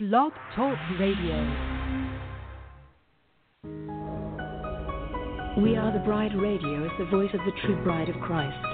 Blog Talk Radio. We Are the Bride Radio is the voice of the true bride of Christ.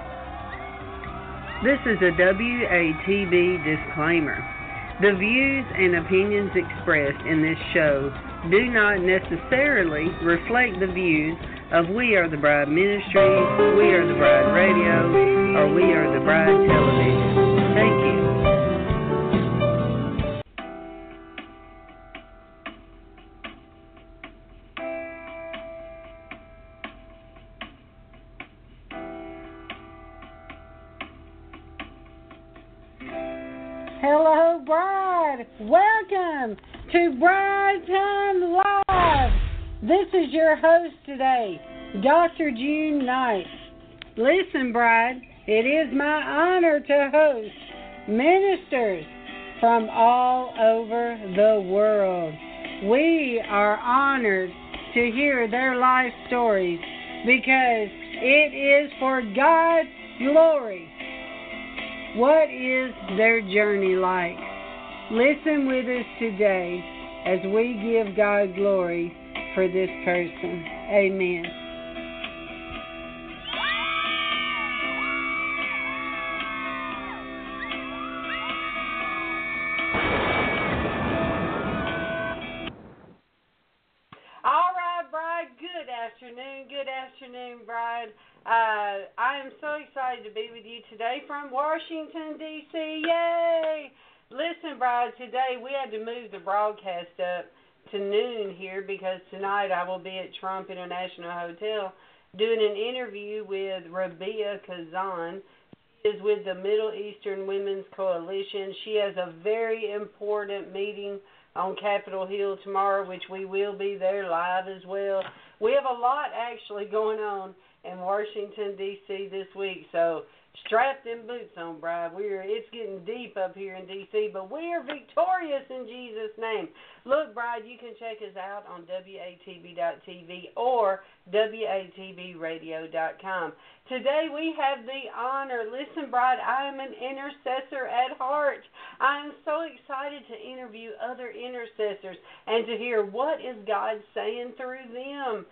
This is a WATB disclaimer. The views and opinions expressed in this show do not necessarily reflect the views of We Are the Bride Ministries, We Are the Bride Radio, or We Are the Bride Television. This is your host today, Dr. June Knight. Listen, bride, it is my honor to host ministers from all over the world. We are honored to hear their life stories because it is for God's glory. What is their journey like? Listen with us today as we give God glory for this person. Amen. All right, Bride. Good afternoon. Good afternoon, Bride. Uh, I am so excited to be with you today from Washington, D.C. Yay! Listen, Bride, today we had to move the broadcast up to noon here because tonight I will be at Trump International Hotel doing an interview with Rabia Kazan. She is with the Middle Eastern Women's Coalition. She has a very important meeting on Capitol Hill tomorrow, which we will be there live as well. We have a lot actually going on in Washington D.C. this week, so strap them boots on, bride. We're it's getting deep up here in D.C., but we are victorious in Jesus' name. Look, bride, you can check us out on WATB.tv or WATBRadio.com. Today we have the honor. Listen, bride, I am an intercessor at heart. I am so excited to interview other intercessors and to hear what is God saying through them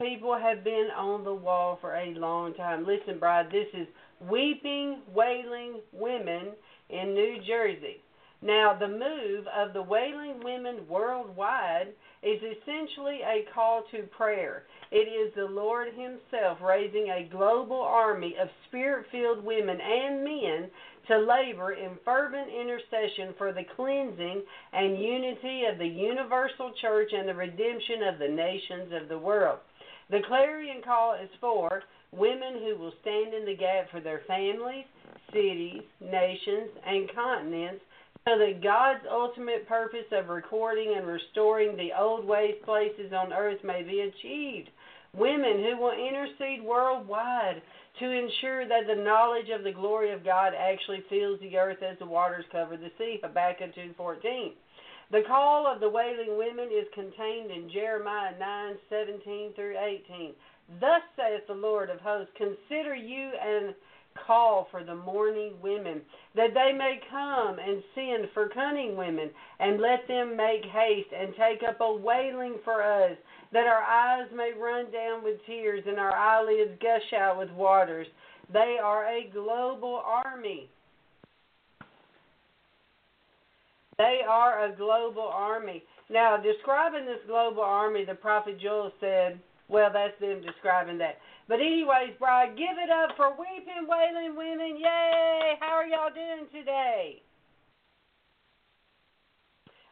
people have been on the wall for a long time. Listen, bride, this is Weeping, Wailing Women in New Jersey. Now, the move of the Wailing Women worldwide is essentially a call to prayer. It is the Lord Himself raising a global army of spirit filled women and men to labor in fervent intercession for the cleansing and unity of the universal church and the redemption of the nations of the world. The clarion call is for women who will stand in the gap for their families, cities, nations, and continents so that God's ultimate purpose of recording and restoring the old ways places on earth may be achieved. Women who will intercede worldwide to ensure that the knowledge of the glory of God actually fills the earth as the waters cover the sea. Habakkuk 2.14. The call of the wailing women is contained in Jeremiah 9:17 through 18. Thus saith the Lord of hosts, consider you and call for the mourning women, that they may come and send for cunning women, and let them make haste and take up a wailing for us, that our eyes may run down with tears and our eyelids gush out with waters. They are a global army. They are a global army. Now, describing this global army, the prophet Joel said, well, that's them describing that. But anyways, Bride, give it up for weeping, wailing women. Yay! How are y'all doing today?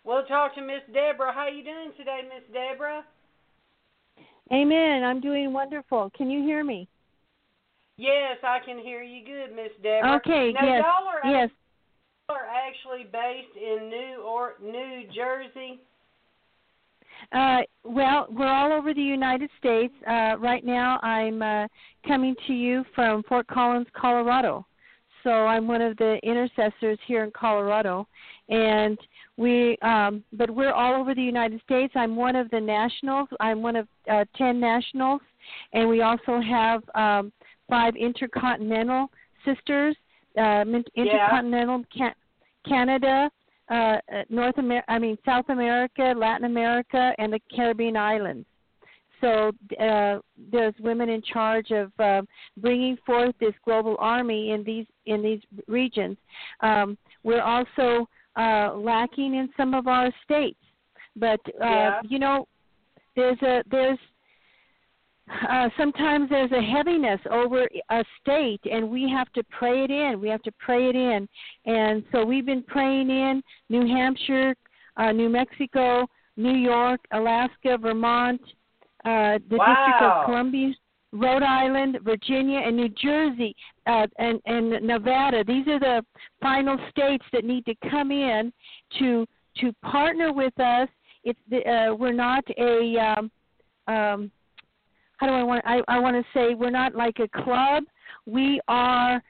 We'll talk to Miss Deborah. How you doing today, Miss Deborah? Amen. I'm doing wonderful. Can you hear me? Yes, I can hear you good, Miss Deborah. Okay, now, yes. Y'all are, yes. Are actually based in New or New Jersey. Uh, well, we're all over the United States. Uh, right now, I'm uh, coming to you from Fort Collins, Colorado. So I'm one of the intercessors here in Colorado, and we. Um, but we're all over the United States. I'm one of the nationals. I'm one of uh, ten nationals, and we also have um, five intercontinental sisters. Uh, intercontinental yeah. Canada, uh, North America, I mean South America, Latin America, and the Caribbean islands. So uh, there's women in charge of uh, bringing forth this global army in these in these regions. Um, we're also uh, lacking in some of our states, but uh, yeah. you know, there's a there's uh, sometimes there's a heaviness over a state, and we have to pray it in. We have to pray it in, and so we've been praying in New Hampshire, uh, New Mexico, New York, Alaska, Vermont, uh, the wow. District of Columbia, Rhode Island, Virginia, and New Jersey, uh, and, and Nevada. These are the final states that need to come in to to partner with us. It's the, uh, we're not a um, um, how do I want I, I want to say we're not like a club. We are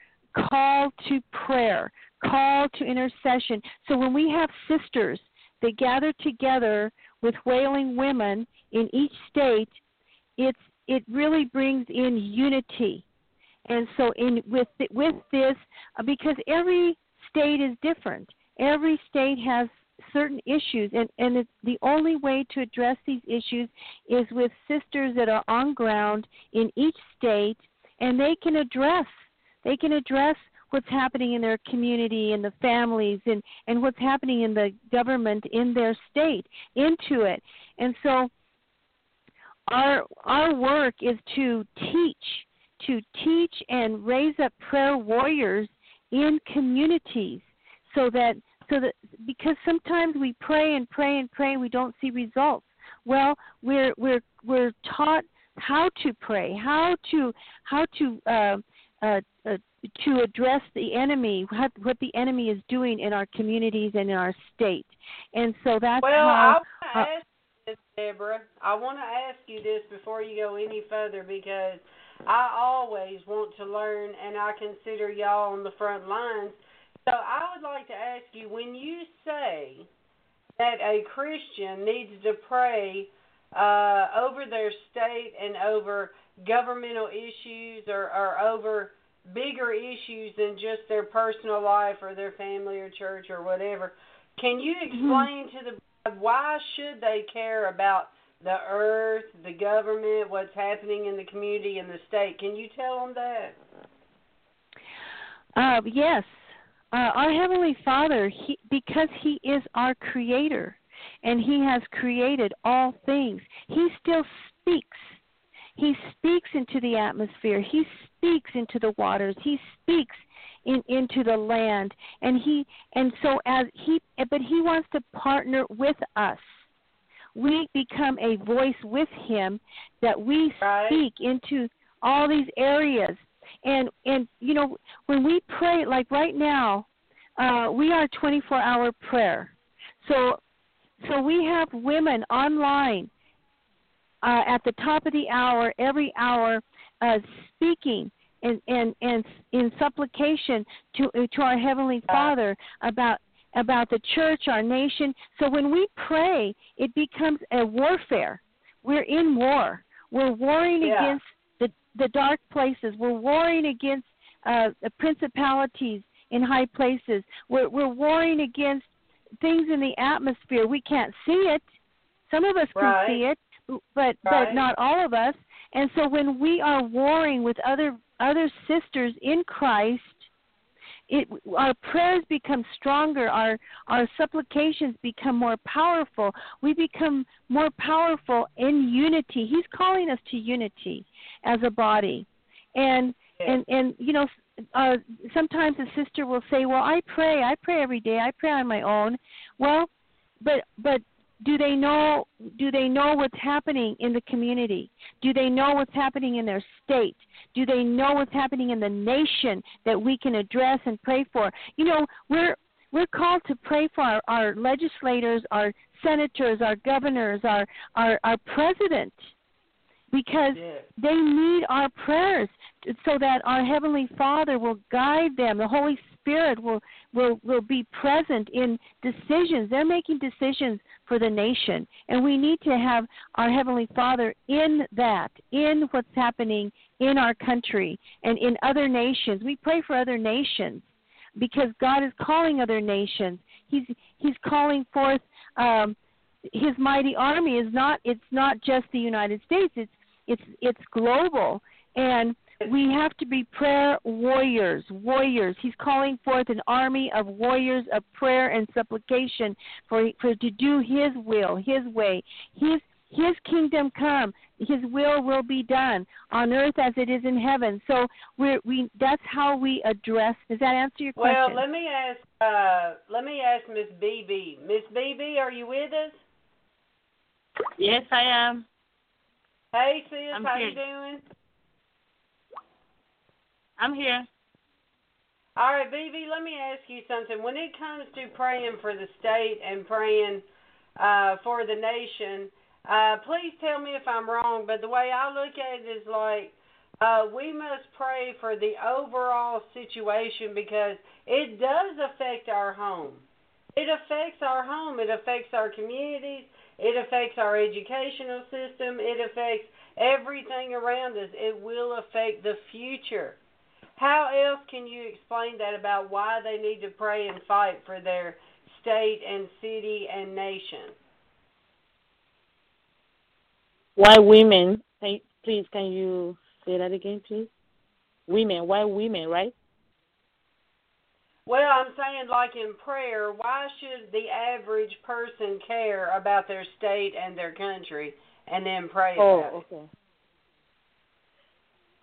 called to prayer, called to intercession. So when we have sisters that gather together with wailing women in each state, it's it really brings in unity. And so in with with this because every state is different. Every state has certain issues and and it's the only way to address these issues is with sisters that are on ground in each state and they can address they can address what's happening in their community and the families and and what's happening in the government in their state into it. And so our our work is to teach to teach and raise up prayer warriors in communities so that so that because sometimes we pray and pray and pray and we don't see results. Well we're we're we're taught how to pray how to how to uh, uh, uh, to address the enemy what what the enemy is doing in our communities and in our state. And so that's well how I want to ask this Deborah. I want to ask you this before you go any further because I always want to learn and I consider y'all on the front lines so I would like to ask you when you say that a Christian needs to pray uh, over their state and over governmental issues or, or over bigger issues than just their personal life or their family or church or whatever, can you explain mm-hmm. to the why should they care about the earth, the government, what's happening in the community and the state? Can you tell them that? Uh, yes, uh, our heavenly Father, he, because He is our Creator, and He has created all things, He still speaks. He speaks into the atmosphere. He speaks into the waters. He speaks in, into the land, and He and so as He, but He wants to partner with us. We become a voice with Him that we right. speak into all these areas and and you know when we pray like right now uh, we are 24 hour prayer. So so we have women online uh, at the top of the hour every hour uh, speaking and, and and in supplication to to our heavenly father about about the church our nation. So when we pray it becomes a warfare. We're in war. We're warring yeah. against the dark places. We're warring against uh, principalities in high places. We're, we're warring against things in the atmosphere. We can't see it. Some of us right. can see it, but right. but not all of us. And so when we are warring with other other sisters in Christ, it our prayers become stronger our our supplications become more powerful. We become more powerful in unity. He's calling us to unity as a body. And and and you know uh sometimes a sister will say well i pray. I pray every day. I pray on my own. Well but but do they know do they know what's happening in the community? Do they know what's happening in their state do they know what's happening in the nation that we can address and pray for you know we're we're called to pray for our, our legislators our senators our governors our our, our president because yeah. they need our prayers so that our heavenly father will guide them the holy spirit will will will be present in decisions. They're making decisions for the nation. And we need to have our heavenly father in that in what's happening in our country and in other nations. We pray for other nations because god is calling other nations. He's he's calling forth um his mighty army is not it's not just the united states. It's it's it's global. And we have to be prayer warriors warriors. He's calling forth an army of warriors of prayer and supplication for for to do his will his way. His his kingdom come. His will will be done on earth as it is in heaven. So we we that's how we address does that answer your question? well let me ask uh let me ask miss bb miss bb are you with us? Yes i am. Hey sis I'm how here. you doing I'm here. All right, BB, let me ask you something. When it comes to praying for the state and praying uh, for the nation, uh, please tell me if I'm wrong, but the way I look at it is like uh, we must pray for the overall situation because it does affect our home. It affects our home. It affects our communities. It affects our educational system. It affects everything around us. It will affect the future. How else can you explain that about why they need to pray and fight for their state and city and nation? Why women? Can, please, can you say that again, please? Women. Why women, right? Well, I'm saying, like in prayer, why should the average person care about their state and their country and then pray Oh, about it? okay.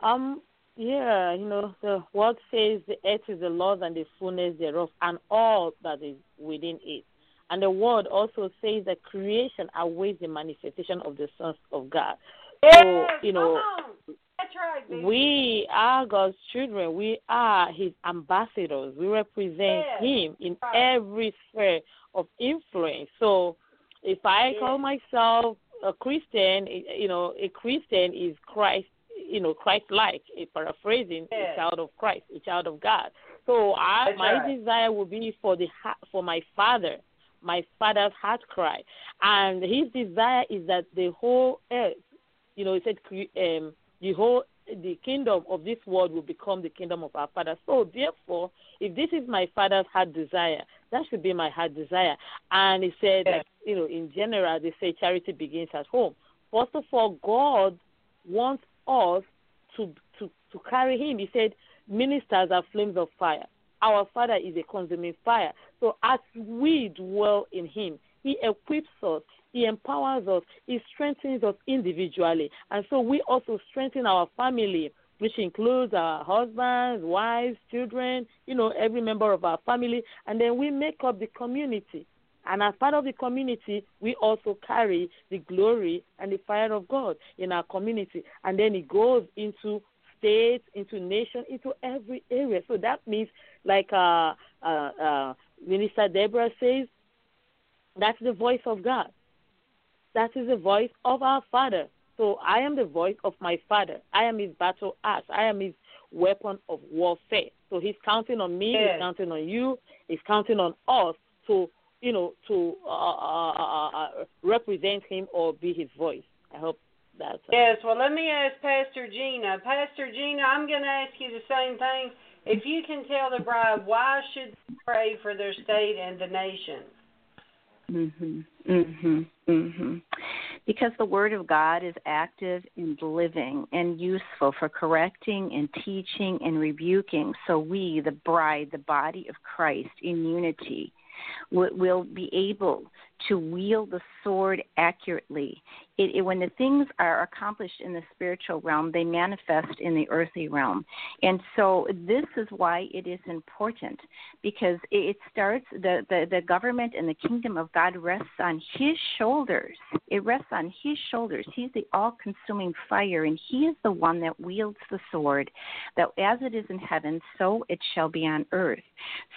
Um, yeah, you know, the word says the earth is the Lord and the fullness thereof, and all that is within it. And the word also says that creation awaits the manifestation of the sons of God. Yes, So, you know. Right, we are God's children. We are His ambassadors. We represent Yes, Him in right. every sphere of influence. So, if I call myself a Christian, you know, a Christian is Christ, you know, Christ-like. A paraphrasing, a child of Christ, a child of God. So, I, That's my right. desire will be for the for my Father, my Father's heart cry, and His desire is that the whole earth you know, he said um, the whole the kingdom of this world will become the kingdom of our Father. So therefore, if this is my Father's heart desire, that should be my heart desire. And he said, Yeah. like you know, in general, they say charity begins at home. First of all, God wants us to to to carry Him. He said, ministers are flames of fire. Our Father is a consuming fire. So as we dwell in Him, He equips us, He empowers us, He strengthens us individually. And so we also strengthen our family, which includes our husbands, wives, children, you know, every member of our family. And then we make up the community. And as part of the community, we also carry the glory and the fire of God in our community. And then it goes into states, into nation, into every area. So that means, like uh, uh, uh, Minister Deborah says, that's the voice of God. That is the voice of our Father. So I am the voice of my Father. I am his battle axe. I am his weapon of warfare. So he's counting on me. Yes. He's counting on you. He's counting on us to, you know, to uh, uh, uh, uh, represent him or be his voice. I hope that's. Uh, Yes, well, let me ask Pastor Gina. Pastor Gina, I'm going to ask you the same thing if you can tell the bride why should they pray for their state and the nation. Mhm. Mhm. Mhm. Because the word of God is active and living and useful for correcting and teaching and rebuking. So we, the bride, the body of Christ in unity, will be able to wield the sword accurately. It, it, when the things are accomplished in the spiritual realm, they manifest in the earthly realm. And so this is why it is important because it starts the, the, the government and the kingdom of God rests on his shoulders. It rests on his shoulders. He's the all consuming fire, and he is the one that wields the sword, that as it is in heaven, so it shall be on earth.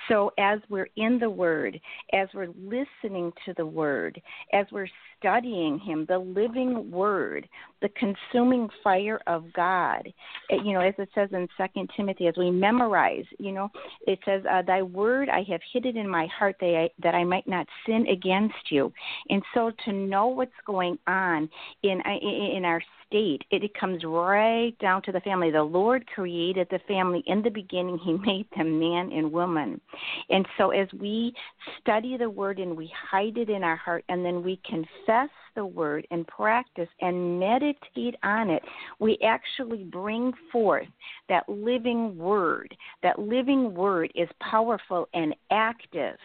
So as we're in the word, as we're listening to the Word, as we're studying Him, the living Word, the consuming fire of God. You know, as it says in Second Timothy, as we memorize, you know, it says, uh, "Thy Word I have hidden in my heart that I, that I might not sin against you." And so, to know what's going on in in our state, it, it comes right down to the family. The Lord created the family in the beginning; He made them man and woman. And so, as we study the Word and we hide it in our heart, and then we confess the word and practice and meditate on it, we actually bring forth that living word. That living word is powerful and active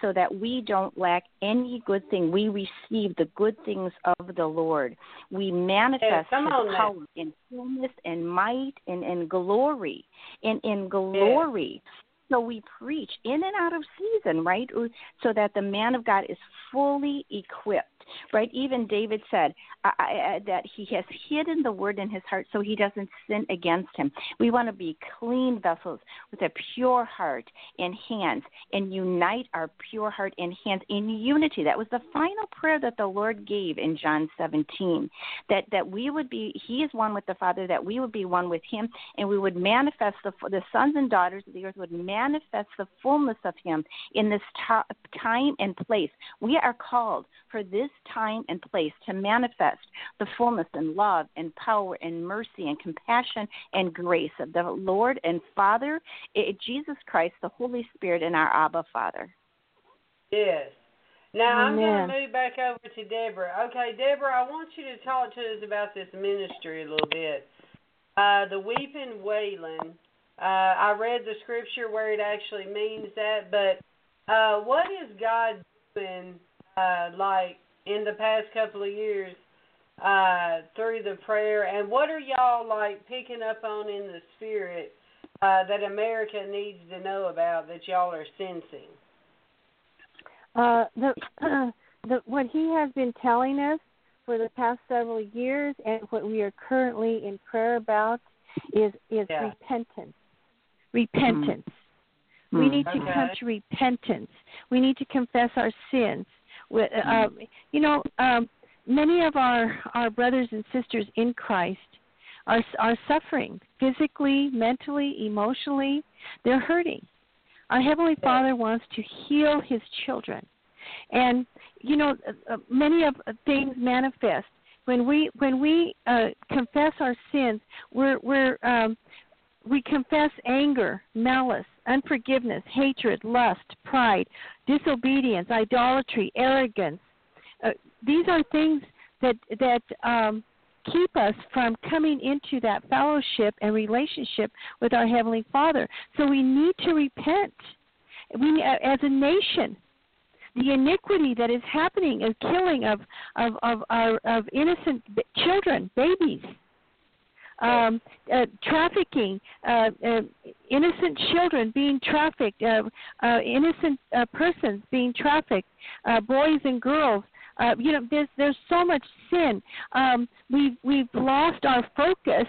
so that we don't lack any good thing. We receive the good things of the Lord. We manifest His power in fullness and might and in glory. And in glory. So we preach in and out of season, right? So that the man of God is fully equipped right? Even David said I, I, that he has hidden the word in his heart so he doesn't sin against him. We want to be clean vessels with a pure heart and hands and unite our pure heart and hands in unity. That was the final prayer that the Lord gave in John 17. That that we would be he is one with the Father that we would be one with him and we would manifest the the sons and daughters of the earth would manifest the fullness of him in this t- time and place. We are called for this time and place to manifest the fullness and love and power and mercy and compassion and grace of the Lord and Father, Jesus Christ, the Holy Spirit, and our Abba Father. Yes. Now Amen. I'm going to move back over to Deborah. Okay, Deborah, I want you to talk to us about this ministry a little bit. Uh, the weeping wailing. Uh, I read the scripture where it actually means that, but uh, what is God doing, uh, like in the past couple of years uh, through the prayer, and what are y'all like picking up on in the spirit uh, that America needs to know about that y'all are sensing? Uh, the, uh, the what he has been telling us for the past several years, and what we are currently in prayer about, is is Yeah. repentance. Repentance. Mm. We need to come to repentance. We need to confess our sins. We- Uh, you know, um, many of our our brothers and sisters in Christ are are suffering physically, mentally, emotionally. They're hurting. Our heavenly Father wants to heal His children, and you know, uh, uh, many of things manifest when we when we uh, confess our sins. We're we're um, we confess anger, malice, unforgiveness, hatred, lust, pride, disobedience, idolatry, arrogance. Uh, these are things that that um, keep us from coming into that fellowship and relationship with our heavenly Father. So we need to repent. We, as a nation, the iniquity that is happening, is killing of of of our of innocent children, babies um, uh, trafficking, uh, uh, innocent children being trafficked, uh, uh, innocent uh, persons being trafficked, uh, boys and girls. Uh, you know, there's there's so much sin. Um, we've we've lost our focus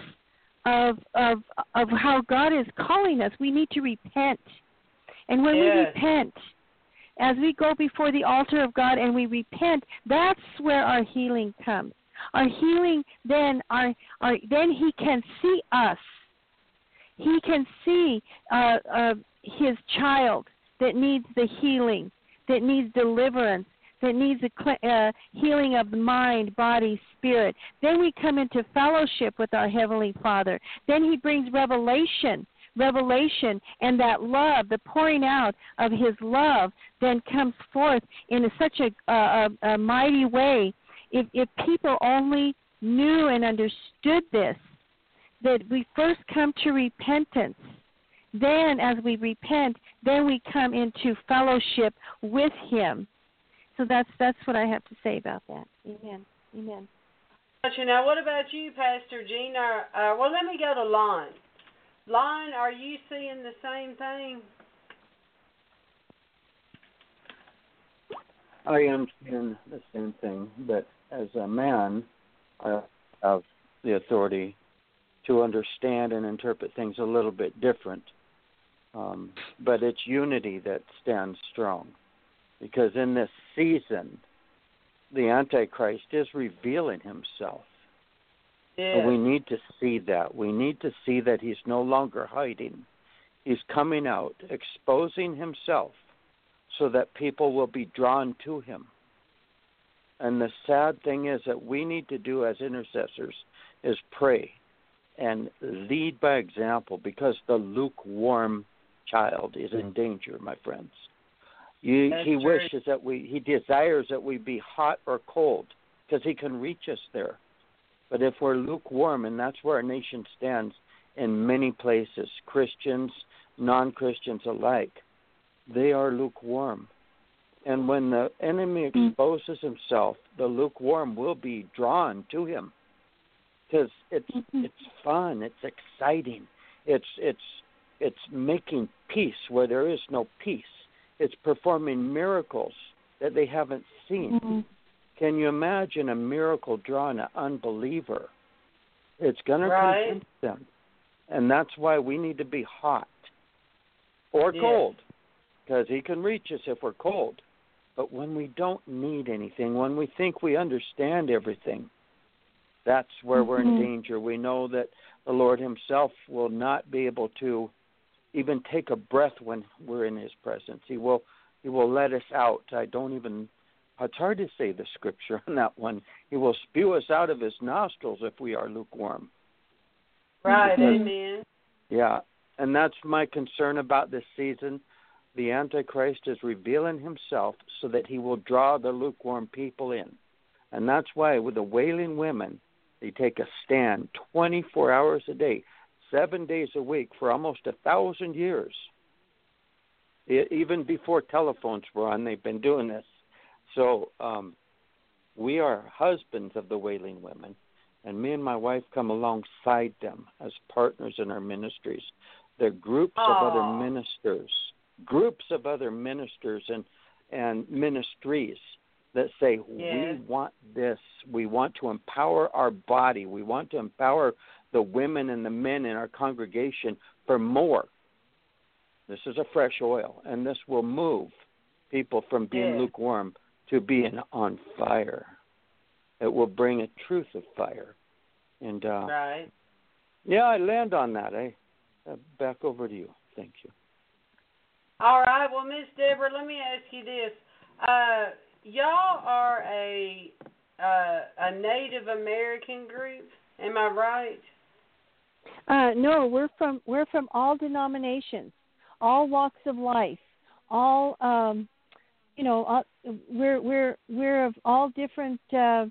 of of of how God is calling us. We need to repent, and when we repent, as we go before the altar of God and we repent, that's where our healing comes. Our healing then our, our then he can see us. He can see uh, uh, his child that needs the healing, that needs deliverance, that needs cl- uh, healing of mind, body, spirit. Then we come into fellowship with our heavenly Father. Then he brings revelation revelation and that love, the pouring out of His love, then comes forth in such a, a, a mighty way. If, if people only knew and understood this, that we first come to repentance. Then, as we repent, then we come into fellowship with Him. So that's that's what I have to say about that. Amen. Amen. Now, what about you, Pastor Gene? Uh, well, let me go to Lon. Lon, are you seeing the same thing? I am seeing the same thing, but as a man, I have the authority to understand and interpret things a little bit different. Um, but it's unity that stands strong. Because in this season, the Antichrist is revealing himself. Yeah. And we need to see that. We need to see that he's no longer hiding. He's coming out, exposing himself so that people will be drawn to him. And the sad thing is that we need to do as intercessors is pray and lead by example because the lukewarm child is in danger, my friends. You, he wishes that we, he desires that we be hot or cold because he can reach us there. But if we're lukewarm, and that's where our nation stands in many places, Christians, non Christians alike, they are lukewarm. And when the enemy Mm. exposes himself, the lukewarm will be drawn to him because it's Mhm. it's fun, it's exciting, it's it's it's making peace where there is no peace. It's performing miracles that they haven't seen. Mhm. Can you imagine a miracle drawing an unbeliever? It's going to Right. convince them, and that's why we need to be hot or Yes. cold, because he can reach us if we're cold. But when we don't need anything, when we think we understand everything, that's where we're in Mhm. danger. We know that the Lord Himself will not be able to even take a breath when we're in His presence. He will He will let us out. I don't even. It's hard to say the scripture on that one. He will spew us out of His nostrils if we are lukewarm. Right, Mhm. amen. Yeah, and that's my concern about this season. The Antichrist is revealing himself so that he will draw the lukewarm people in. And that's why, with the wailing women, they take a stand 24 hours a day, seven days a week for almost a thousand years. Even before telephones were on, they've been doing this. So um, we are husbands of the wailing women and me and my wife come alongside them as partners in our ministries. They're groups of other ministers, groups of other ministers and and ministries that say Yes. we want this. We want to empower our body. We want to empower the women and the men in our congregation for more. This is a fresh oil, and this will move people from being Yes. lukewarm to being on fire. It will bring a truth of fire. And uh, Right. yeah, I land on that. Eh? Uh, back over to you. Thank you. All right. Well, Miss Deborah, let me ask you this. Uh, y'all are a uh, a Native American group, am I right? Uh, no, we're from we're from all denominations, all walks of life, all um, you know, all, we're we're we're of all different uh,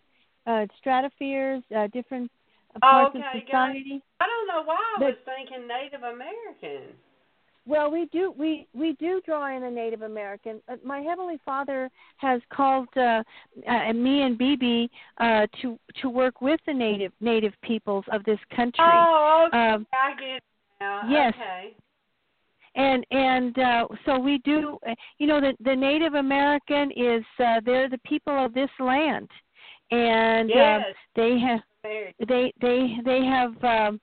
uh, stratospheres, uh, different Oh, parts okay, of society. I don't know why I But- was thinking Native American. Well, we do we we do draw in a Native American. Uh, my heavenly Father has called uh, uh, me and Bibi uh, to to work with the native native peoples of this country. Oh, okay. Um, I get it now. yes. Okay. and and uh, so we do uh, you know the the native american is uh, they're the people of this land and Yes. uh, they have they they they have um,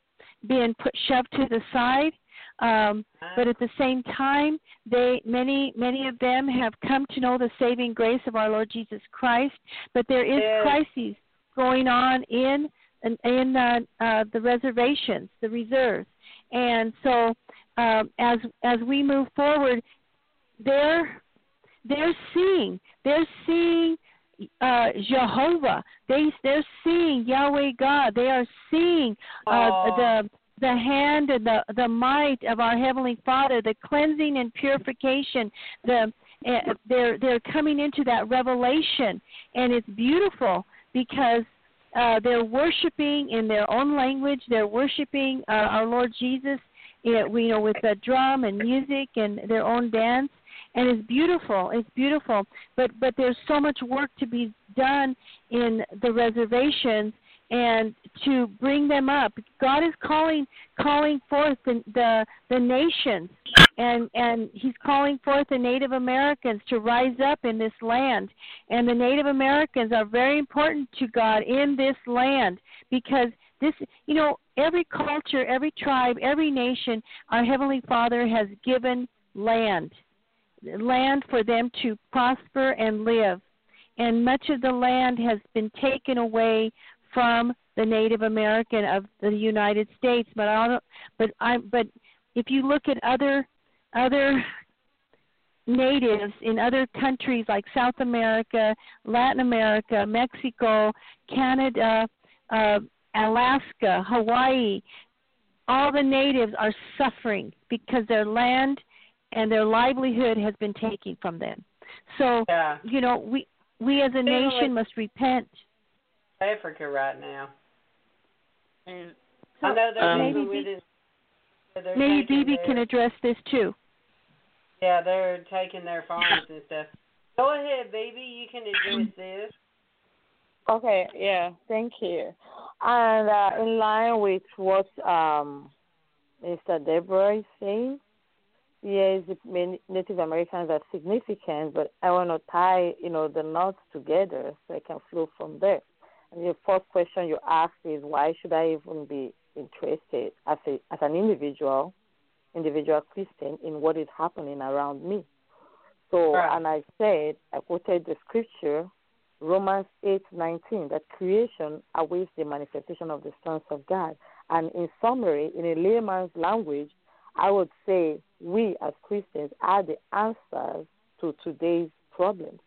been put shoved to the side um, but at the same time they many many of them have come to know the saving grace of our lord jesus christ but there is Yes. crises going on in in, uh, uh, the reservations the reserves and so um, as as we move forward, they're they're seeing they're seeing uh, Jehovah. They they're seeing Yahweh God. They are seeing uh, the the hand and the the might of our heavenly Father, the cleansing and purification, the uh, they're they're coming into that revelation, and it's beautiful because uh, they're worshiping in their own language. They're worshiping uh, our Lord Jesus, you you know, with the drum and music and their own dance, and it's beautiful. It's beautiful. But but there's so much work to be done in the reservations and to bring them up. God is calling calling forth the the, the nations and and he's calling forth the Native Americans to rise up in this land. And the Native Americans are very important to God in this land because this you know every culture, every tribe, every nation our heavenly Father has given land. Land for them to prosper and live. And much of the land has been taken away from the Native American of the United States. But I don't, but I but if you look at other other natives in other countries like South America, Latin America, Mexico, Canada, uh, Alaska, Hawaii, all the natives are suffering because their land and their livelihood has been taken from them. So, yeah. you know, we we as a nation must repent. Africa right now. And I know they're um, maybe maybe, with maybe Bibi their- can address this too. Yeah, they're taking their farms and stuff. Go ahead, Bibi. You can address this. Okay, yeah, thank you. And uh, in line with what um, Mr. Deborah is saying, yes, the Native Americans are significant, but I want to tie, you know, the knots together so I can flow from there. And the first question you asked is why should I even be interested as a as an individual, individual Christian in what is happening around me? So, Right. and I said, I quoted the scripture Romans eight nineteen that creation awaits the manifestation of the sons of God. And in summary, in a layman's language, I would say we as Christians are the answers to today's problems.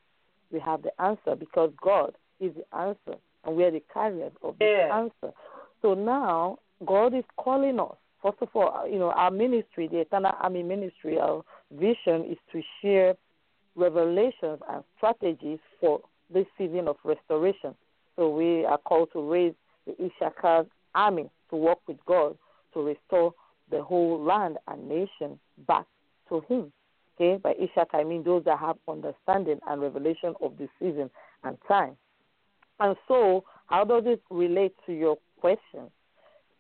We have the answer because God is the answer, and we are the carriers of the answer. So now God is calling us. First of all, you know, our ministry, the Eternal Army Ministry, our vision is to share revelations and strategies for this season of restoration. So we are called to raise the Issachar army to work with God to restore the whole land and nation back to Him. Okay, by Issachar I mean those that have understanding and revelation of the season and time. And so, how does it relate to your question?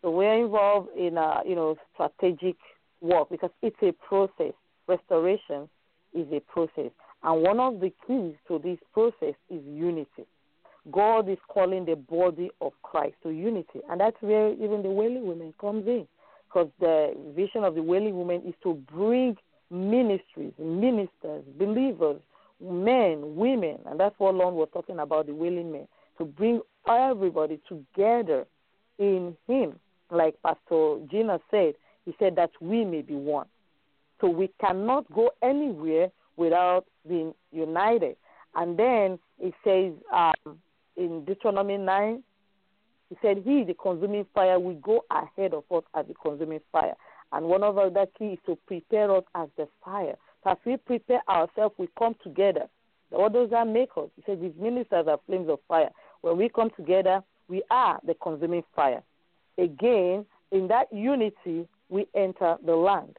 So we're involved in a you know strategic work because it's a process. Restoration is a process, and one of the keys to this process is unity. God is calling the body of Christ to unity, and that's where even the wailing women comes in, because the vision of the wailing women is to bring ministries, ministers, believers, men, women, and that's what Lon was talking about the wailing men, to bring everybody together in Him, like Pastor Gina said. He said that we may be one. So we cannot go anywhere without being united. And then it says um, in Deuteronomy 9, he said, He, is the consuming fire, will go ahead of us as the consuming fire. And one of the key is to prepare us as the fire. So as we prepare ourselves, we come together. What does that make us? He said, These ministers are flames of fire. When we come together, we are the consuming fire. Again, in that unity, we enter the land.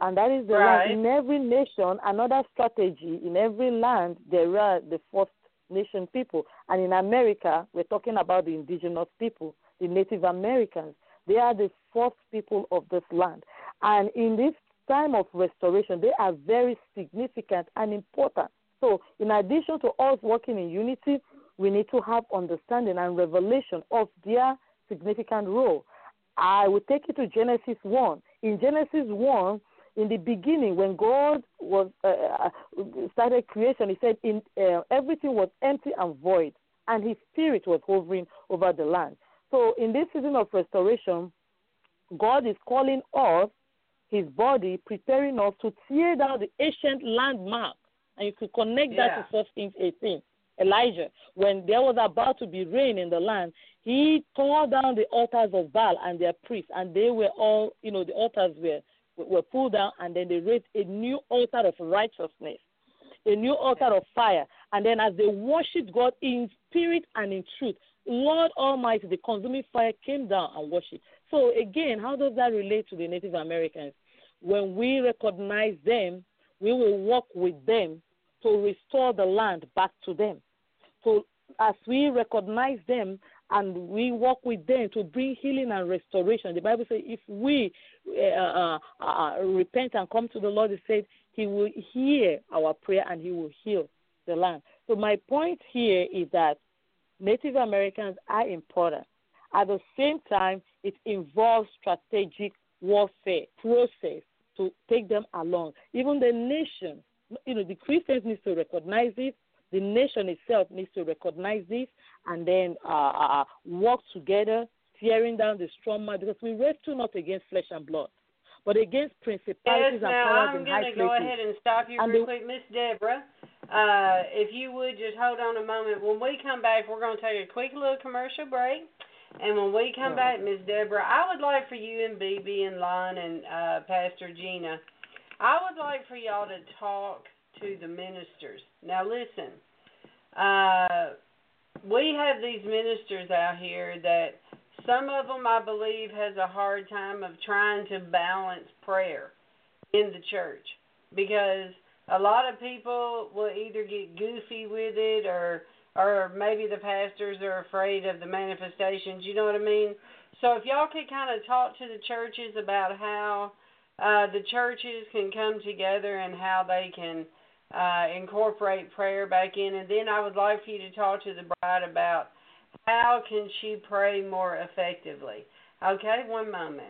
And that is the Right. land. In every nation, another strategy, in every land, there are the first nation people. And in America, we're talking about the indigenous people, the Native Americans. They are the first people of this land. And in this time of restoration, they are very significant and important. So, in addition to us working in unity, we need to have understanding and revelation of their significant role. I will take you to Genesis 1. In Genesis 1, in the beginning, when God was uh, uh, started creation, He said, "In uh, everything was empty and void, and His Spirit was hovering over the land." So, in this season of restoration, God is calling us, His body, preparing us to tear down the ancient landmark, and you could connect that Yeah. to First Kings 18. Elijah, when there was about to be rain in the land, he tore down the altars of Baal and their priests, and they were all, you know, the altars were were pulled down, and then they raised a new altar of righteousness, a new altar of fire. And then as they worshipped God in spirit and in truth, Lord Almighty, the consuming fire came down and worshiped. So again, how does that relate to the Native Americans? When we recognize them, we will work with them to restore the land back to them. So as we recognize them and we work with them to bring healing and restoration, the Bible says if we uh, uh, uh, repent and come to the Lord, it said He will hear our prayer and He will heal the land. So my point here is that Native Americans are important. At the same time, it involves strategic warfare process to take them along. Even the nation, you know, the Christians need to recognize this. The nation itself needs to recognize this and then uh, uh, uh, work together, tearing down the strong man, because we wrestle not against flesh and blood, but against principalities yes, and powers I'm in high places. I'm going to go ahead and stop you and real the, quick, Miss Deborah. Uh, if you would just hold on a moment. When we come back, we're going to take a quick little commercial break. And when we come back, Miss Deborah, I would like for you and Bibi and Lon and uh, Pastor Gina, I would like for y'all to talk to the ministers. Now, listen, uh, we have these ministers out here that some of them, I believe, has a hard time of trying to balance prayer in the church because a lot of people will either get goofy with it or or maybe the pastors are afraid of the manifestations. You know what I mean? So if y'all could kind of talk to the churches about how uh, the churches can come together and how they can uh, incorporate prayer back in, and then I would like for you to talk to the bride about how can she pray more effectively. Okay, one moment.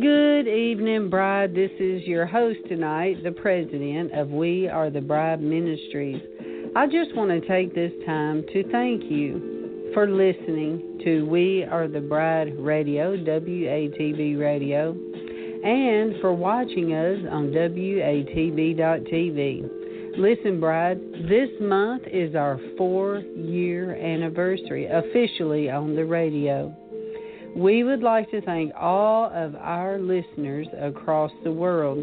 Good evening, Bride. This is your host tonight, the president of We Are the Bride Ministries. I just want to take this time to thank you for listening to We Are the Bride Radio, WATB Radio, and for watching us on WATB.tv. Listen, Bride, this month is our four year anniversary officially on the radio. We would like to thank all of our listeners across the world.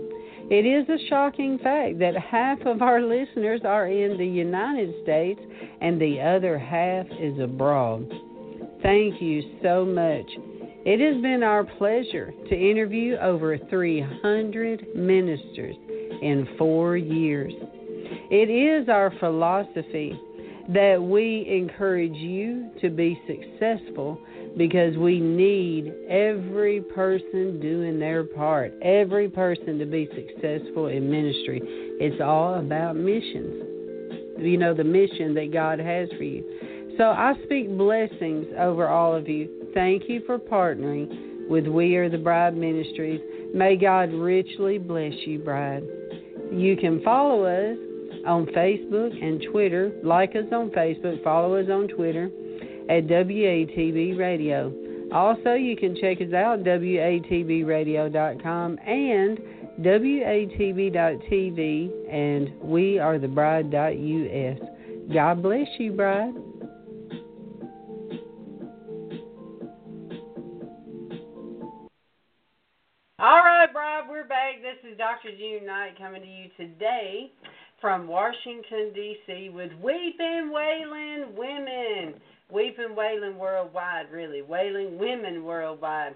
It is a shocking fact that half of our listeners are in the United States and the other half is abroad. Thank you so much. It has been our pleasure to interview over 300 ministers in four years. It is our philosophy that we encourage you to be successful because we need every person doing their part, every person to be successful in ministry. It's all about missions. You know, the mission that God has for you. So I speak blessings over all of you. Thank you for partnering with We Are the Bride Ministries. May God richly bless you, bride. You can follow us on Facebook and Twitter. Like us on Facebook, follow us on Twitter at WATB Radio. Also, you can check us out at WATBradio.com and WATB.tv and we are the bride.us. God bless you, bride. All right, bride, we're back. This is Dr. June Knight coming to you today from Washington, D.C. with Weeping Wailing Women. Weeping Wailing Worldwide, really. Wailing Women Worldwide.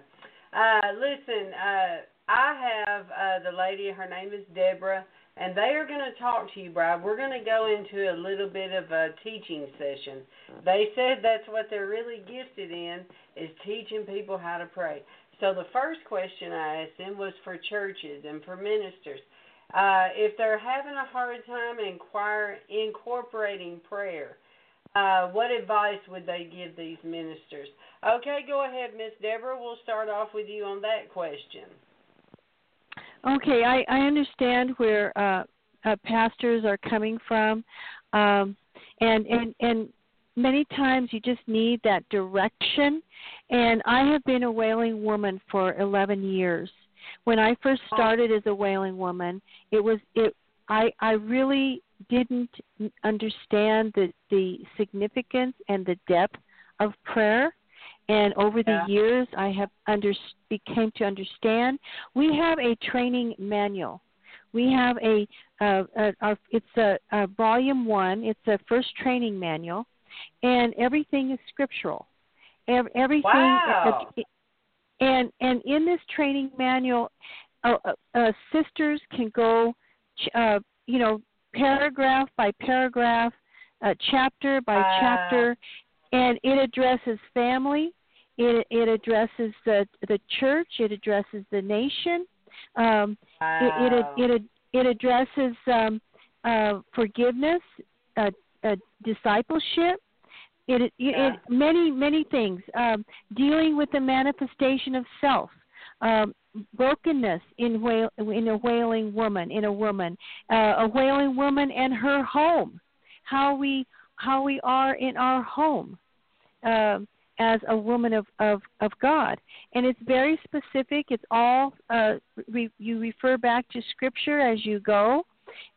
Uh, listen, uh, I have uh, the lady, her name is Deborah, and they are going to talk to you, Bride. We're going to go into a little bit of a teaching session. They said that's what they're really gifted in, is teaching people how to pray. So the first question I asked them was for churches and for ministers. Uh, if they're having a hard time inquire, incorporating prayer, uh, what advice would they give these ministers? Okay, go ahead, Miss Deborah. We'll start off with you on that question. Okay, I, I understand where uh, uh, pastors are coming from, um, and and and many times you just need that direction. And I have been a wailing woman for 11 years. When I first started as a wailing woman, it was it I I really didn't understand the the significance and the depth of prayer and over the Yeah. years I have under became to understand. We have a training manual. We have a, uh, a, a it's a, a volume one. It's a first training manual, and everything is scriptural. Ev- everything. Wow. uh, and and in this training manual, uh, uh, uh, sisters can go, uh, you know, paragraph by paragraph, uh, chapter by chapter, and it addresses family. It it addresses the the church. It addresses the nation. Um, it, it it it it addresses um, uh, forgiveness, uh, uh, discipleship. It, it, Yeah. it many many things. Um, dealing with the manifestation of self, um, brokenness in wail, in a wailing woman, in a woman, uh, a wailing woman and her home, how we how we are in our home. Um, as a woman of, of, of God. And it's very specific. It's all, uh, re, you refer back to Scripture as you go.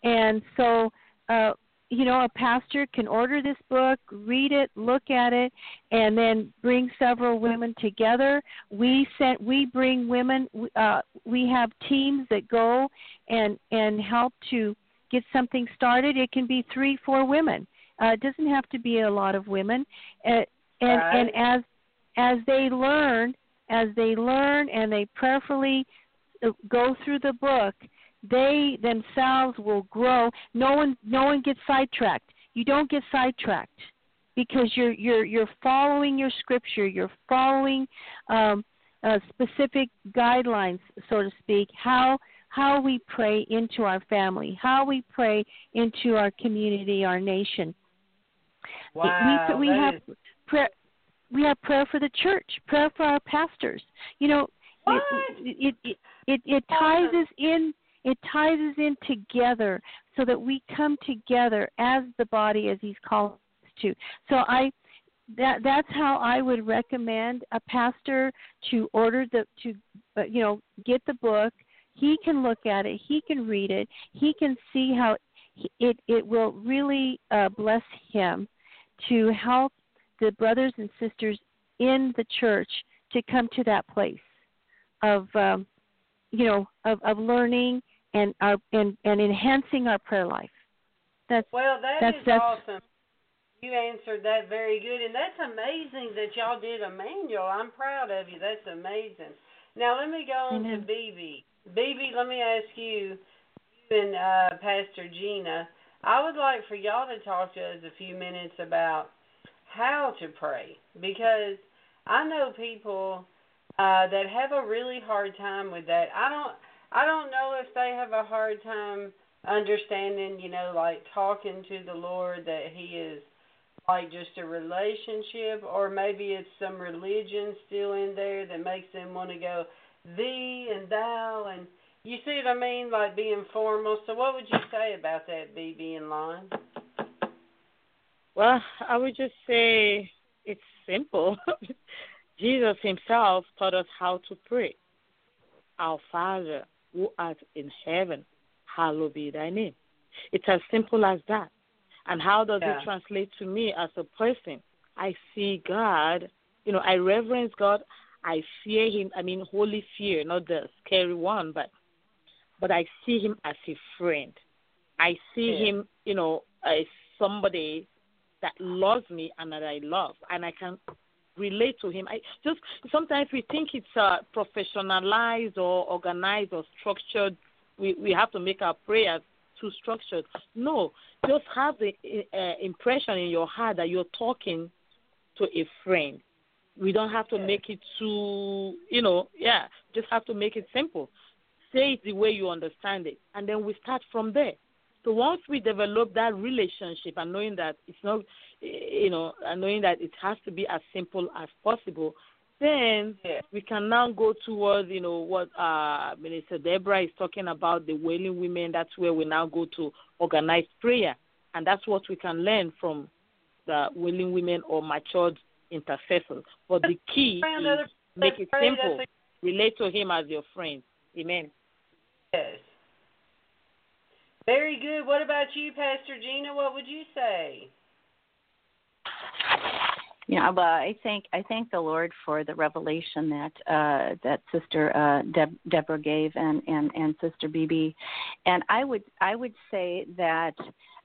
And so, uh, you know, a pastor can order this book, read it, look at it, and then bring several women together. We sent, we bring women. Uh, we have teams that go and and help to get something started. It can be three, four women. Uh, it doesn't have to be a lot of women. Uh, and Right. and as as they learn as they learn and they prayerfully uh, go through the book they themselves will grow. No one no one gets sidetracked. You don't get sidetracked because you're you're you're following your scripture. You're following um uh, specific guidelines so to speak how how we pray into our family how we pray into our community our nation. Wow, we we that have is- prayer we have prayer for the church prayer for our pastors. You know it it, it, it ties us in it ties us in together so that we come together as the body as he's called us to. So i that that's how i would recommend a pastor to order the to uh, you know get the book. He can look at it. He can read it. He can see how it it will really uh, bless him to help the brothers and sisters in the church to come to that place of um, you know of, of learning and our and, and enhancing our prayer life. That's Well, that That's- is that's- awesome. You answered that very good, and that's amazing that y'all did a manual. I'm proud of you. That's amazing. Now let me go on to Bibi. Bibi, let me ask you, you and uh, Pastor Gina. I would like for y'all to talk to us a few minutes about how to pray because I know people uh, that have a really hard time with that. I don't. I don't know if they have a hard time understanding, you know, like talking to the Lord that He is like just a relationship, or maybe it's some religion still in there that makes them want to go thee and thou, and you see what I mean, like being formal. So, what would you say about that, Bibi and Lon? Well, I would just say it's simple. Jesus himself taught us how to pray. Our Father who art in heaven, hallowed be thy name. It's as simple as that. And how does Yeah. it translate to me as a person? I see God, you know, I reverence God. I fear him. I mean, holy fear, not the scary one, but but I see him as a friend. I see Yeah. him, you know, as somebody that loves me and that I love, and I can relate to him. I just sometimes we think it's uh, professionalized or organized or structured. We we have to make our prayers too structured. No, just have the uh, impression in your heart that you're talking to a friend. We don't have to Yeah. make it too, you know, yeah. Just have to make it simple. Say it the way you understand it, and then we start from there. So once we develop that relationship and knowing that it's not, you know, and knowing that it has to be as simple as possible, then Yeah. we can now go towards, you know, what uh, Minister Deborah is talking about, the wailing women. That's where we now go to organized prayer, and that's what we can learn from the willing women or matured intercessors. But the key is make it simple. Relate to Him as your friend. Amen. Yes. Very good. What about you, Pastor Gina? What would you say? Yeah, but I thank I thank the Lord for the revelation that uh, that Sister uh, Deb, Deborah gave and, and and Sister Bibi, and I would I would say that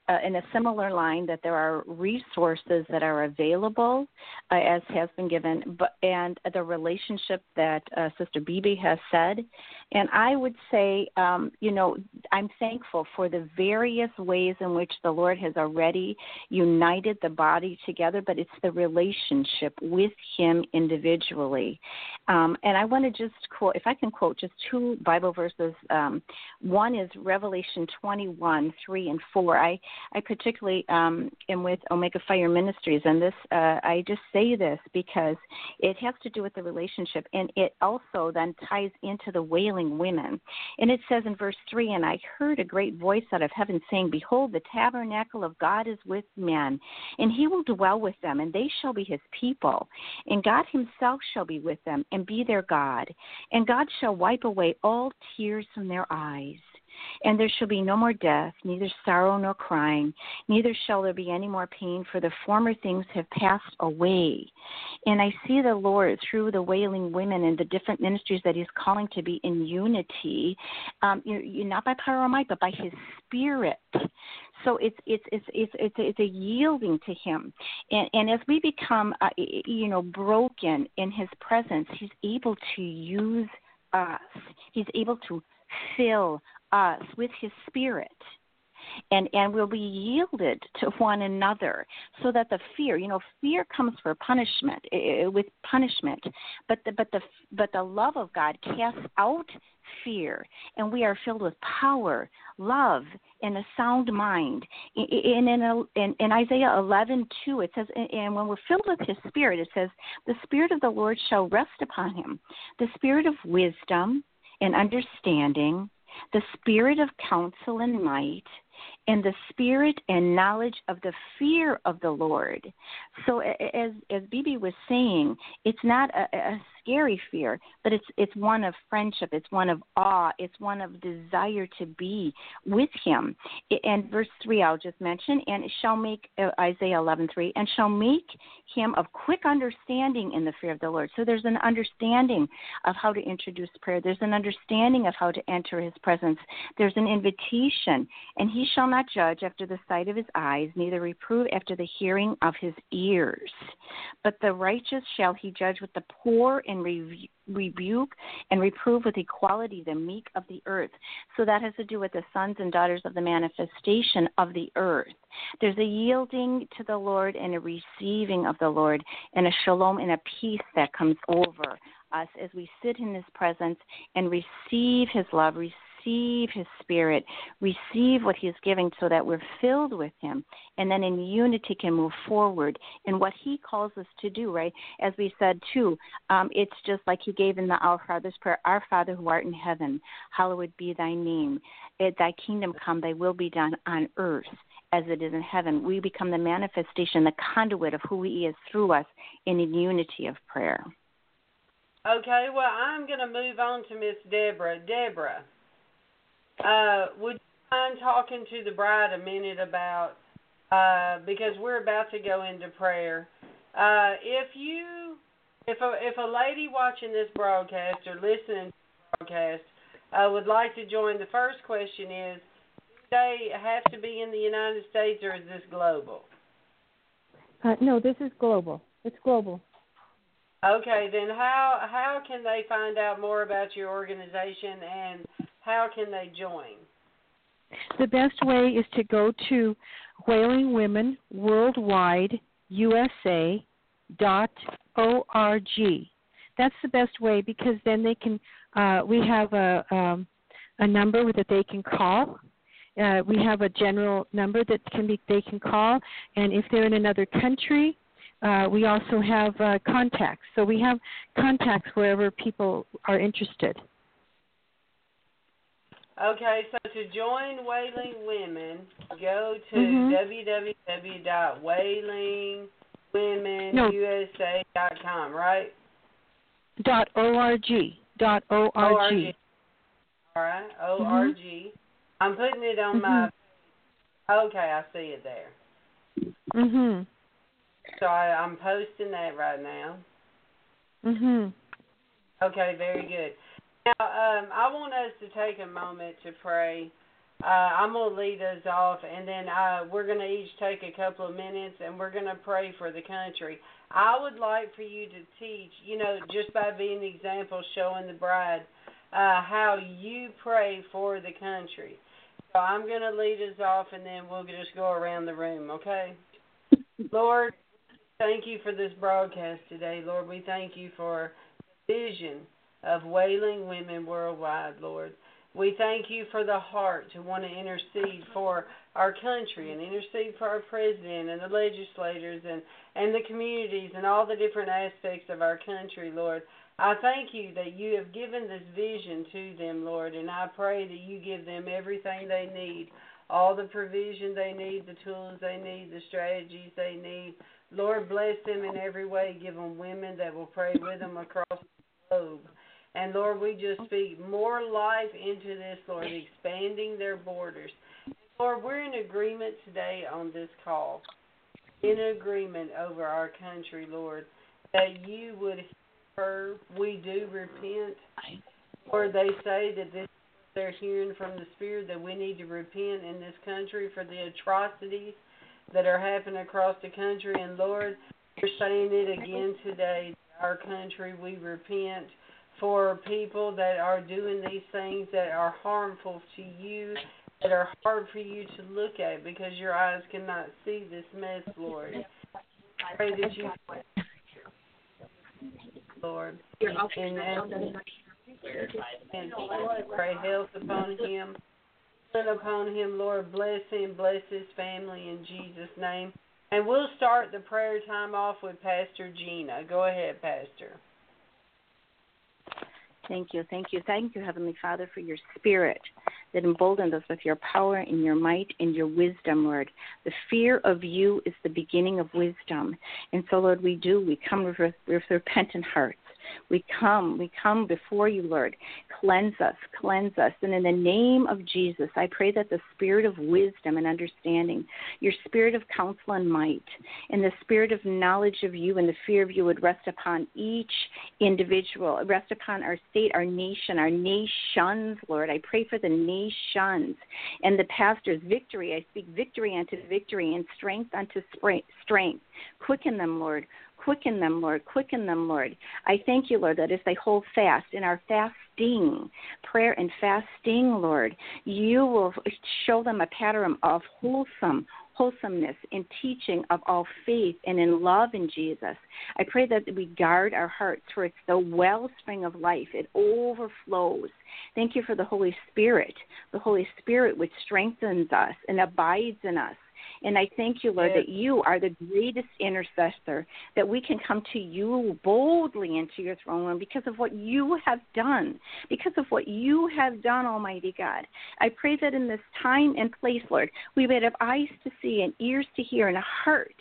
uh, in a similar line that there are resources that are available uh, as has been given but and the relationship that uh, sister Bibi has said. And I would say um, you know I'm thankful for the various ways in which the Lord has already united the body together but it's the relationship with him individually. Um, and I want to just quote if I can quote just two Bible verses um, one is Revelation 21 3 and 4 I I particularly um, am with Omega Fire Ministries, and this uh, I just say this because it has to do with the relationship, and it also then ties into the wailing women. And it says in verse three, and I heard a great voice out of heaven saying, "Behold, the tabernacle of God is with men, and He will dwell with them, and they shall be His people, and God Himself shall be with them, and be their God, and God shall wipe away all tears from their eyes." And there shall be no more death, neither sorrow nor crying, neither shall there be any more pain, for the former things have passed away. And I see the Lord through the wailing women and the different ministries that He's calling to be in unity, um, you're, you're not by power or might, but by His Spirit. So it's it's it's it's it's a, it's a yielding to Him, and and as we become uh, you know broken in His presence, He's able to use us. He's able to fill us with his spirit and and will be yielded to one another so that the fear you know fear comes for punishment uh, with punishment but the but the but the love of god casts out fear and we are filled with power love and a sound mind. In in, in, in isaiah 11 2 it says and when we're filled with his spirit it says the spirit of the lord shall rest upon him. The spirit of wisdom and understanding the spirit of counsel and might, and the spirit and knowledge of the fear of the Lord. So as as Bibi was saying, it's not a, a scary fear, but it's it's one of friendship, it's one of awe, it's one of desire to be with Him. And verse three, I'll just mention, and shall make uh, Isaiah eleven three, and shall make him of quick understanding in the fear of the Lord. So there's an understanding of how to introduce prayer. There's an understanding of how to enter His presence. There's an invitation, and He shall not judge after the sight of His eyes, neither reprove after the hearing of His ears. But the righteous shall He judge with the poor and rebu- rebuke and reprove with equality the meek of the earth. So that has to do with the sons and daughters of the manifestation of the earth. There's a yielding to the Lord and a receiving of the Lord and a shalom and a peace that comes over us as we sit in his presence and receive his love, receive receive His Spirit, receive what He is giving so that we're filled with Him, and then in unity can move forward in what He calls us to do, right? As we said too, um, it's just like He gave in the Our Father's Prayer Our Father who art in heaven, hallowed be thy name. It, thy kingdom come, thy will be done on earth as it is in heaven. We become the manifestation, the conduit of who He is through us in unity of prayer. Okay, well, I'm going to move on to Miss Deborah. Deborah, uh, would you mind talking to the bride a minute about uh, because we're about to go into prayer. Uh, if you, if a if a lady watching this broadcast or listening to the broadcast uh, would like to join, the first question is: Do they have to be in the United States, or is this global? Uh, no, this is global. It's global. Okay, then how how can they find out more about your organization and how can they join? The best way is to go to Wailing Women Worldwide USA dot org. That's the best way because then they can. Uh, we have a um, a number that they can call. Uh, we have a general number that can be they can call, and if they're in another country, uh, we also have uh, contacts. So we have contacts wherever people are interested. Okay, so to join Wailing Women, go to Mhm. www.wailingwomenusa.com, right? Dot org. Dot org. O-R-G. All right, O-R-G. I'm putting it on my. Okay, I see it there. Mhm. So I, I'm posting that right now. Mhm. Okay, very good. Now, um, I want us to take a moment to pray. Uh, I'm going to lead us off, and then uh, we're going to each take a couple of minutes, and we're going to pray for the country. I would like for you to teach, you know, just by being an example, showing the bride uh, how you pray for the country. So I'm going to lead us off, and then we'll just go around the room, okay? Lord, thank you for this broadcast today. Lord, we thank you for vision of wailing women worldwide, Lord. We thank you for the heart to want to intercede for our country and intercede for our president and the legislators and, and the communities and all the different aspects of our country, Lord. I thank you that you have given this vision to them, Lord, and I pray that you give them everything they need, all the provision they need, the tools they need, the strategies they need. Lord, bless them in every way. Give them women that will pray with them across the globe. And Lord, we just speak more life into this, Lord, expanding their borders. Lord, we're in agreement today on this call, in agreement over our country, Lord, that you would hear. We do repent. Or they say that this they're hearing from the Spirit that we need to repent in this country for the atrocities that are happening across the country. And Lord, we're saying it again today. Our country, we repent for people that are doing these things that are harmful to you, that are hard for you to look at because your eyes cannot see this mess, Lord. I pray that you, Lord, and, and, pray health upon him, upon him, Lord, bless him, bless his family in Jesus' name. And we'll start the prayer time off with Pastor Gina. Go ahead, Pastor. Thank you, thank you, thank you, Heavenly Father, for your spirit that emboldened us with your power and your might and your wisdom, Lord. The fear of you is the beginning of wisdom. And so, Lord, we do. We come with, with repentant hearts. We come, we come before you, Lord. Cleanse us, cleanse us. And in the name of Jesus, I pray that the spirit of wisdom and understanding, your spirit of counsel and might, and the spirit of knowledge of you and the fear of you would rest upon each individual, rest upon our state, our nation, our nations, Lord. I pray for the nations and the pastors. Victory, I speak victory unto victory and strength unto strength. Quicken them, Lord quicken them, Lord. Quicken them, Lord. I thank you, Lord, that as they hold fast in our fasting, prayer and fasting, Lord, you will show them a pattern of wholesome, wholesomeness in teaching of all faith and in love in Jesus. I pray that we guard our hearts, for it's the wellspring of life. It overflows. Thank you for the Holy Spirit, the Holy Spirit which strengthens us and abides in us. And I thank you, Lord, Yes. that you are the greatest intercessor, that we can come to you boldly into your throne room because of what you have done, because of what you have done, Almighty God. I pray that in this time and place, Lord, we would have eyes to see and ears to hear and a heart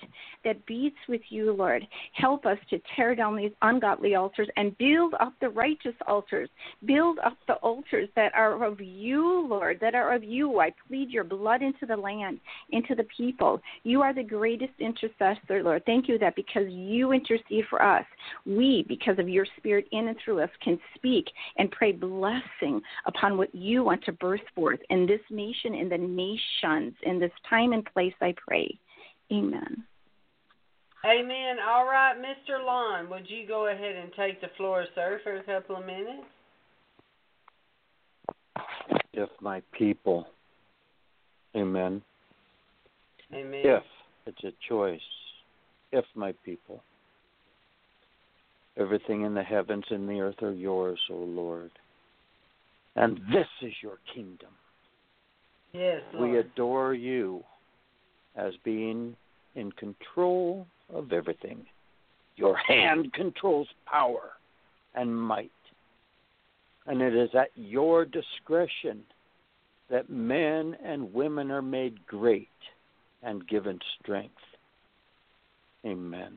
that beats with you, Lord. Help us to tear down these ungodly altars and build up the righteous altars. Build up the altars that are of you, Lord, that are of you. I plead your blood into the land, into the people. You are the greatest intercessor, Lord. Thank you that because you intercede for us, we, because of your spirit in and through us, can speak and pray blessing upon what you want to burst forth in this nation, in the nations, in this time and place, I pray. Amen. Amen. All right, Mr. Lon, would you go ahead and take the floor, sir, for a couple of minutes? If my people, amen. Amen. If it's a choice, if my people, everything in the heavens and the earth are yours, O Lord. And this is your kingdom. Yes, Lord. We adore you as being in control of everything. Your hand controls power and might. And it is at your discretion that men and women are made great and given strength. Amen.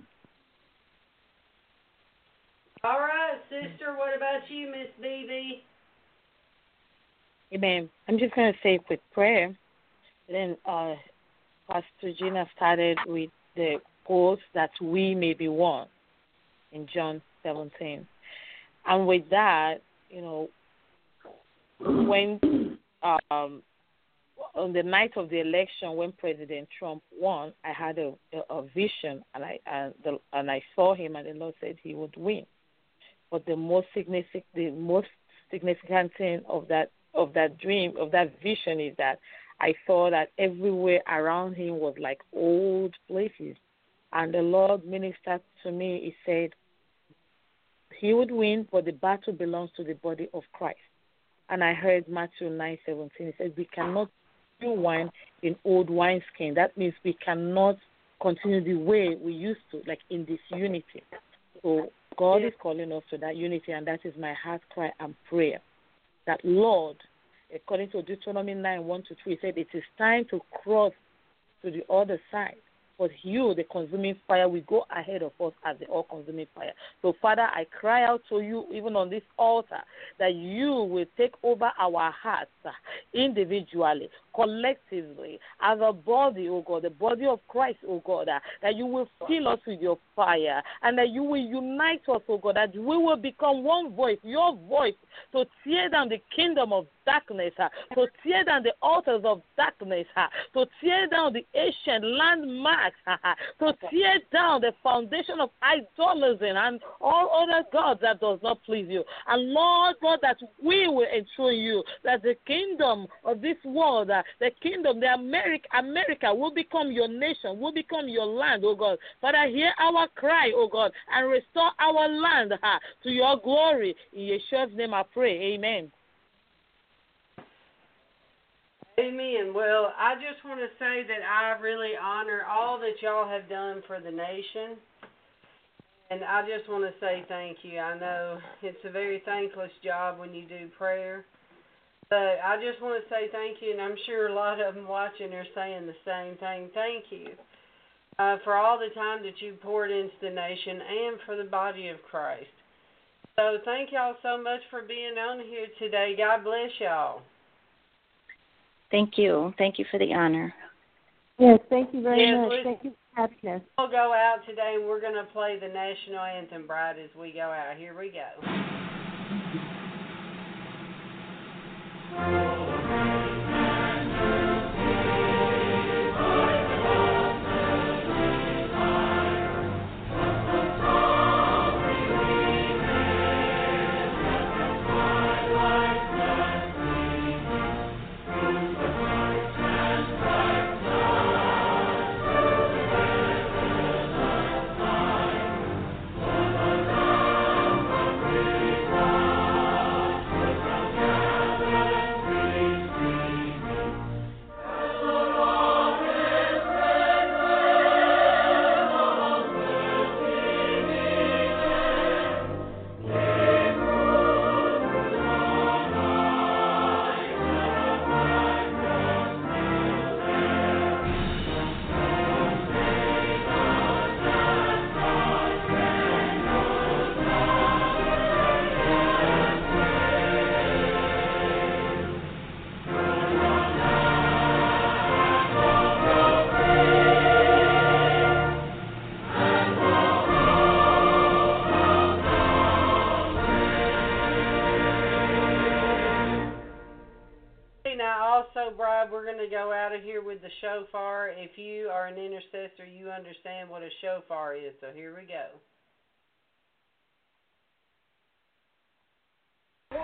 All right, sister. What about you, Miss Bibi? Amen. I'm just going to say a quick prayer. Then uh, Pastor Gina started with the quote that we may be one in John 17. And with that, you know, when um, on the night of the election, when President Trump won, I had a, a, a vision, and I and, the, and I saw him, and the Lord said he would win. But the most significant, the most significant thing of that of that dream of that vision is that I saw that everywhere around him was like old places, and the Lord ministered to me. He said, "He would win, but the battle belongs to the body of Christ." And I heard Matthew nine seventeen. He said, "We cannot do wine in old wineskin. That means we cannot continue the way we used to, like in this unity." So God is calling us to that unity, and that is my heart cry and prayer. That Lord, according to Deuteronomy 9 1 to 3, said, It is time to cross to the other side. But you, the consuming fire, will go ahead of us as the all consuming fire. So, Father, I cry out to you, even on this altar, that you will take over our hearts individually, collectively, as a body, oh God, the body of Christ, oh God, that you will fill us with your fire and that you will unite us, oh God, that we will become one voice, your voice, to tear down the kingdom of darkness, to tear down the altars of darkness, to tear down the ancient landmarks, to tear down the foundation of idolatry and all other gods that does not please you. And Lord God, that we will enthrone you, that the kingdom of this world, the kingdom, the America, America will become your nation, will become your land, oh God. Father, hear our cry, oh God, and restore our land to your glory. In Yeshua's name I pray. Amen. Amen. Well, I just want to say that I really honor all that y'all have done for the nation. And I just want to say thank you. I know it's a very thankless job when you do prayer. But I just want to say thank you, and I'm sure a lot of them watching are saying the same thing. Thank you uh, for all the time that you poured into the nation and for the body of Christ. So thank y'all so much for being on here today. God bless y'all. Thank you. Thank you for the honor. Yes, thank you very Yes, much. we- Thank you for having us. We'll go out today and we're going to play the national anthem, Bride, as we go out. Here we go. A shofar is. So here we go. Bride,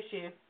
bless you.